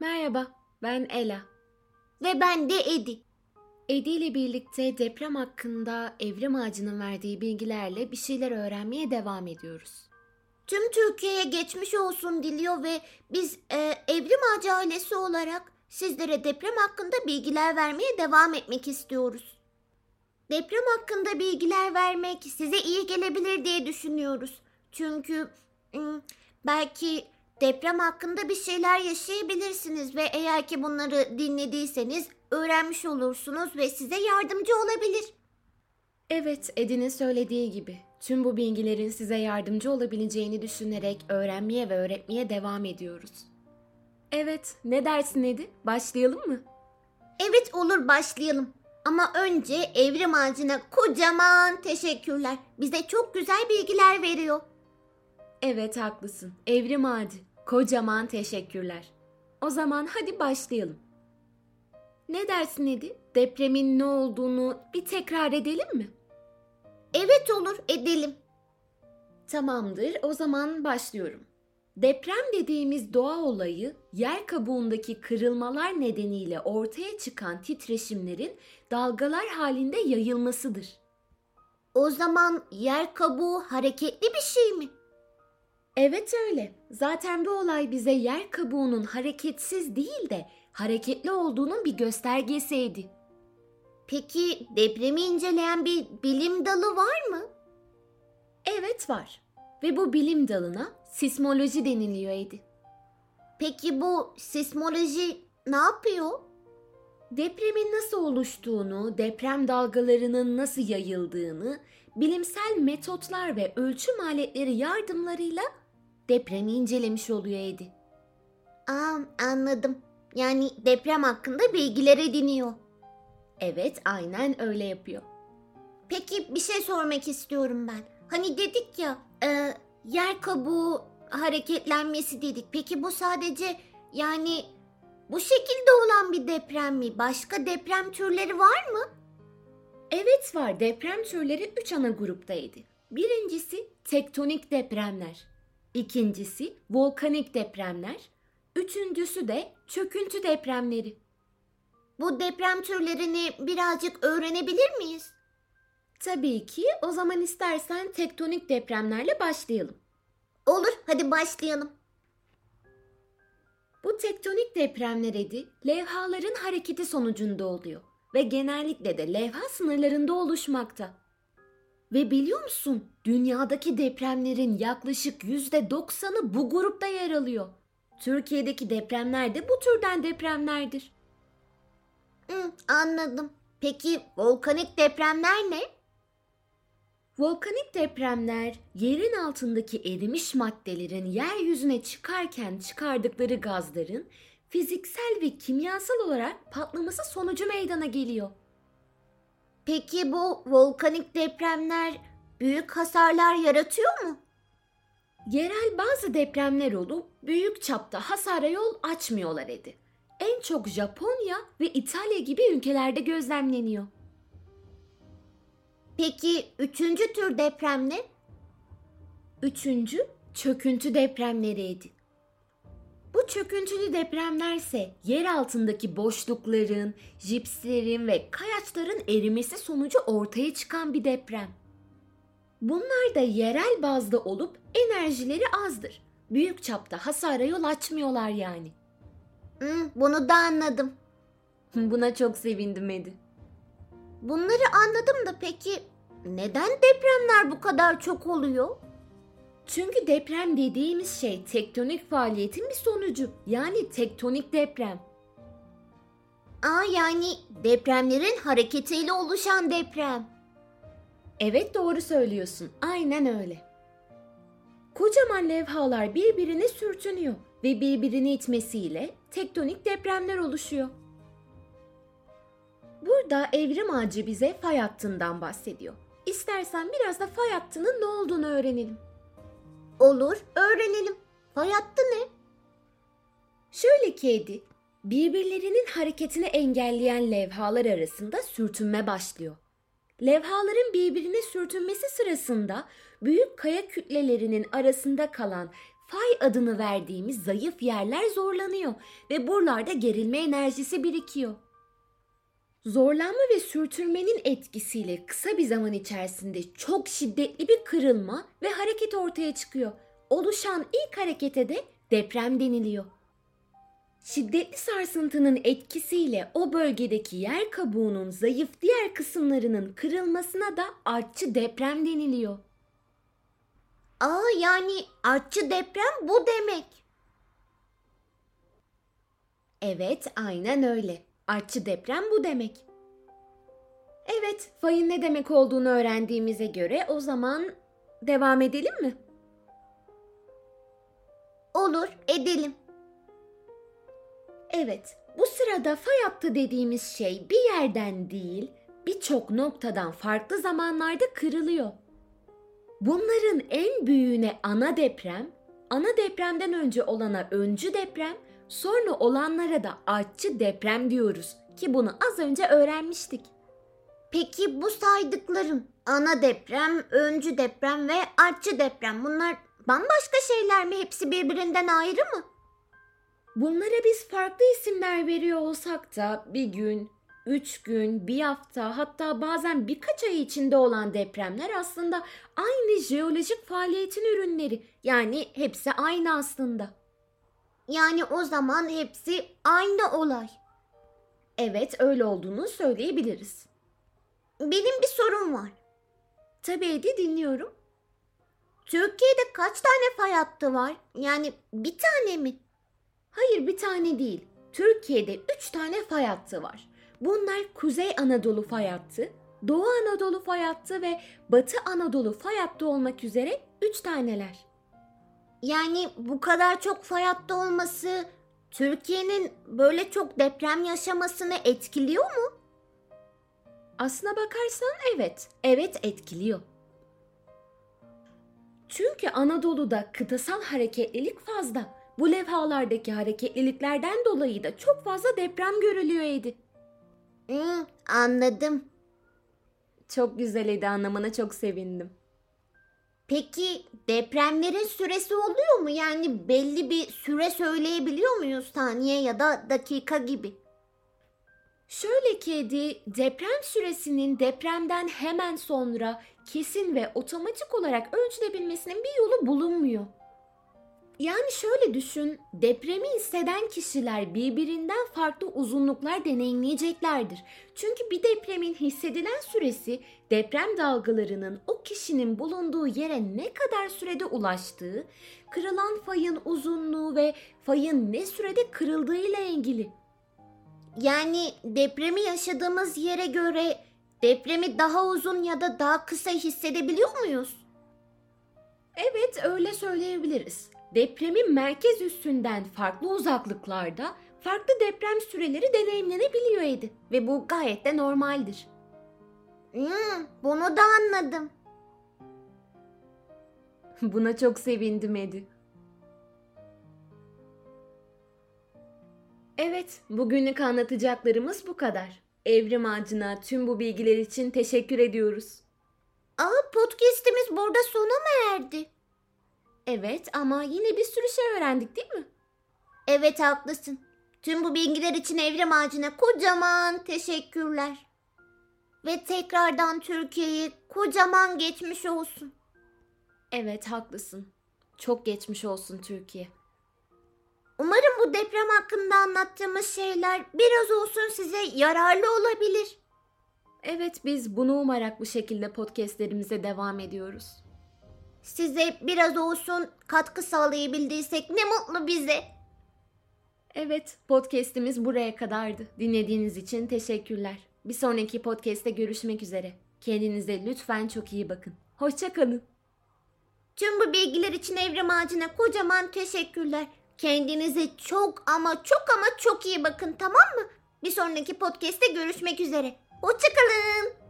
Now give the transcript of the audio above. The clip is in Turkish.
Merhaba, ben Ela. Ve ben de Edi. Edi ile birlikte deprem hakkında evrim ağacının verdiği bilgilerle bir şeyler öğrenmeye devam ediyoruz. Tüm Türkiye'ye geçmiş olsun diliyor ve biz e, Evrim Ağacı ailesi olarak sizlere deprem hakkında bilgiler vermeye devam etmek istiyoruz. Deprem hakkında bilgiler vermek size iyi gelebilir diye düşünüyoruz. Çünkü ım, belki deprem hakkında bir şeyler yaşayabilirsiniz ve eğer ki bunları dinlediyseniz öğrenmiş olursunuz ve size yardımcı olabilir. Evet, Edi'nin söylediği gibi tüm bu bilgilerin size yardımcı olabileceğini düşünerek öğrenmeye ve öğretmeye devam ediyoruz. Evet, ne dersin Edi? Başlayalım mı? Evet olur başlayalım. Ama önce Evrim Ağacı'na kocaman teşekkürler. Bize çok güzel bilgiler veriyor. Evet, haklısın. Evrim ağacı. Kocaman teşekkürler. O zaman hadi başlayalım. Ne dersin Edi? Depremin ne olduğunu bir tekrar edelim mi? Evet olur edelim. Tamamdır, o zaman başlıyorum. Deprem dediğimiz doğa olayı, yer kabuğundaki kırılmalar nedeniyle ortaya çıkan titreşimlerin dalgalar halinde yayılmasıdır. O zaman yer kabuğu hareketli bir şey mi? Evet öyle. Zaten bu olay bize yer kabuğunun hareketsiz değil de hareketli olduğunun bir göstergesiydi. Peki depremi inceleyen bir bilim dalı var mı? Evet var. Ve bu bilim dalına sismoloji deniliyor Edi. Peki bu sismoloji ne yapıyor? Depremin nasıl oluştuğunu, deprem dalgalarının nasıl yayıldığını, bilimsel metotlar ve ölçüm aletleri yardımlarıyla depremi incelemiş oluyor Edi. Aa, anladım. Yani deprem hakkında bilgiler ediniyor. Evet, aynen öyle yapıyor. Peki bir şey sormak istiyorum ben. Hani dedik ya e, yer kabuğu hareketlenmesi dedik. Peki bu sadece yani bu şekilde olan bir deprem mi? Başka deprem türleri var mı? Evet var. Deprem türleri 3 ana gruptaydı. Birincisi tektonik depremler. İkincisi volkanik depremler. Üçüncüsü de çöküntü depremleri. Bu deprem türlerini birazcık öğrenebilir miyiz? Tabii ki o zaman istersen tektonik depremlerle başlayalım. Olur, hadi başlayalım. Bu tektonik depremler edi levhaların hareketi sonucunda oluyor ve genellikle de levha sınırlarında oluşmakta. Ve biliyor musun dünyadaki depremlerin yaklaşık %90'ı bu grupta yer alıyor. Türkiye'deki depremler de bu türden depremlerdir. Hı, anladım. Peki volkanik depremler ne? Volkanik depremler yerin altındaki erimiş maddelerin yeryüzüne çıkarken çıkardıkları gazların fiziksel ve kimyasal olarak patlaması sonucu meydana geliyor. Peki bu volkanik depremler büyük hasarlar yaratıyor mu? Yerel bazı depremler olup büyük çapta hasara yol açmıyorlar Edi. En çok Japonya ve İtalya gibi ülkelerde gözlemleniyor. Peki üçüncü tür deprem ne? Üçüncü çöküntü depremleriydi. Bu çöküntülü depremlerse yer altındaki boşlukların, jipslerin ve kayaçların erimesi sonucu ortaya çıkan bir deprem. Bunlar da yerel bazda olup enerjileri azdır. Büyük çapta hasara yol açmıyorlar yani. Hı, bunu da anladım. Buna çok sevindim Edi. Bunları anladım da peki neden depremler bu kadar çok oluyor? Çünkü deprem dediğimiz şey tektonik faaliyetin bir sonucu. Yani tektonik deprem. Aa yani depremlerin hareketiyle oluşan deprem. Evet doğru söylüyorsun. Aynen öyle. Kocaman levhalar birbirine sürtünüyor ve birbirini itmesiyle tektonik depremler oluşuyor. Burada evrim ağacı bize fay hattından bahsediyor. İstersen biraz da fay hattının ne olduğunu öğrenelim. Olur, öğrenelim. Fay hattı ne? Şöyle ki Edi, birbirlerinin hareketini engelleyen levhalar arasında sürtünme başlıyor. Levhaların birbirine sürtünmesi sırasında büyük kaya kütlelerinin arasında kalan fay adını verdiğimiz zayıf yerler zorlanıyor ve buralarda gerilme enerjisi birikiyor. Zorlanma ve sürtünmenin etkisiyle kısa bir zaman içerisinde çok şiddetli bir kırılma ve hareket ortaya çıkıyor. Oluşan ilk harekete de deprem deniliyor. Şiddetli sarsıntının etkisiyle o bölgedeki yer kabuğunun zayıf diğer kısımlarının kırılmasına da artçı deprem deniliyor. Aa yani artçı deprem bu demek. Evet, aynen öyle. Artçı deprem bu demek. Evet, fayın ne demek olduğunu öğrendiğimize göre o zaman devam edelim mi? Olur edelim. Evet, bu sırada fay hattı dediğimiz şey bir yerden değil, birçok noktadan farklı zamanlarda kırılıyor. Bunların en büyüğüne ana deprem, ana depremden önce olana öncü deprem, sonra olanlara da artçı deprem diyoruz ki bunu az önce öğrenmiştik. Peki bu saydıklarım ana deprem, öncü deprem ve artçı deprem bunlar bambaşka şeyler mi? Hepsi birbirinden ayrı mı? Bunlara biz farklı isimler veriyor olsak da bir gün, üç gün, bir hafta hatta bazen birkaç ay içinde olan depremler aslında aynı jeolojik faaliyetin ürünleri. Yani hepsi aynı aslında. Yani o zaman hepsi aynı olay. Evet öyle olduğunu söyleyebiliriz. Benim bir sorum var. Tabii Edi dinliyorum. Türkiye'de kaç tane fay hattı var? Yani bir tane mi? Hayır bir tane değil. Türkiye'de üç tane fay hattı var. Bunlar Kuzey Anadolu fay hattı, Doğu Anadolu fay hattı ve Batı Anadolu fay hattı olmak üzere üç taneler. Yani bu kadar çok fay hattı olması Türkiye'nin böyle çok deprem yaşamasını etkiliyor mu? Aslına bakarsan evet, evet etkiliyor. Çünkü Anadolu'da kıtasal hareketlilik fazla. Bu levhalardaki hareketliliklerden dolayı da çok fazla deprem görülüyor Edi. Hmm, anladım. Çok güzel Edi anlamana çok sevindim. Peki depremlerin süresi oluyor mu? Yani belli bir süre söyleyebiliyor muyuz saniye ya da dakika gibi? Şöyle ki Edi, deprem süresinin depremden hemen sonra kesin ve otomatik olarak ölçülebilmesinin bir yolu bulunmuyor. Yani şöyle düşün, depremi hisseden kişiler birbirinden farklı uzunluklar deneyimleyeceklerdir. Çünkü bir depremin hissedilen süresi deprem dalgalarının o kişinin bulunduğu yere ne kadar sürede ulaştığı, kırılan fayın uzunluğu ve fayın ne sürede kırıldığı ile ilgili. Yani depremi yaşadığımız yere göre depremi daha uzun ya da daha kısa hissedebiliyor muyuz? Evet öyle söyleyebiliriz. Depremin merkez üstünden farklı uzaklıklarda farklı deprem süreleri deneyimlenebiliyor Edi. Ve bu gayet de normaldir. Hmm, bunu da anladım. Buna çok sevindim Edi. Evet, bugünlük anlatacaklarımız bu kadar. Evrim Ağacı'na tüm bu bilgiler için teşekkür ediyoruz. Aa podcast'imiz burada sona mı erdi? Evet ama yine bir sürü şey öğrendik değil mi? Evet haklısın. Tüm bu bilgiler için Evrim Ağacı'na kocaman teşekkürler. Ve tekrardan Türkiye'yi kocaman geçmiş olsun. Evet haklısın. Çok geçmiş olsun Türkiye. Umarım bu deprem hakkında anlattığımız şeyler biraz olsun size yararlı olabilir. Evet biz bunu umarak bu şekilde podcastlerimize devam ediyoruz. Size biraz olsun katkı sağlayabildiysek ne mutlu bize. Evet podcastimiz buraya kadardı. Dinlediğiniz için teşekkürler. Bir sonraki podcast'te görüşmek üzere. Kendinize lütfen çok iyi bakın. Hoşçakalın. Tüm bu bilgiler için Evrim Ağacı'na kocaman teşekkürler. Kendinize çok ama çok ama çok iyi bakın tamam mı? Bir sonraki podcast'te görüşmek üzere. Hoşçakalın.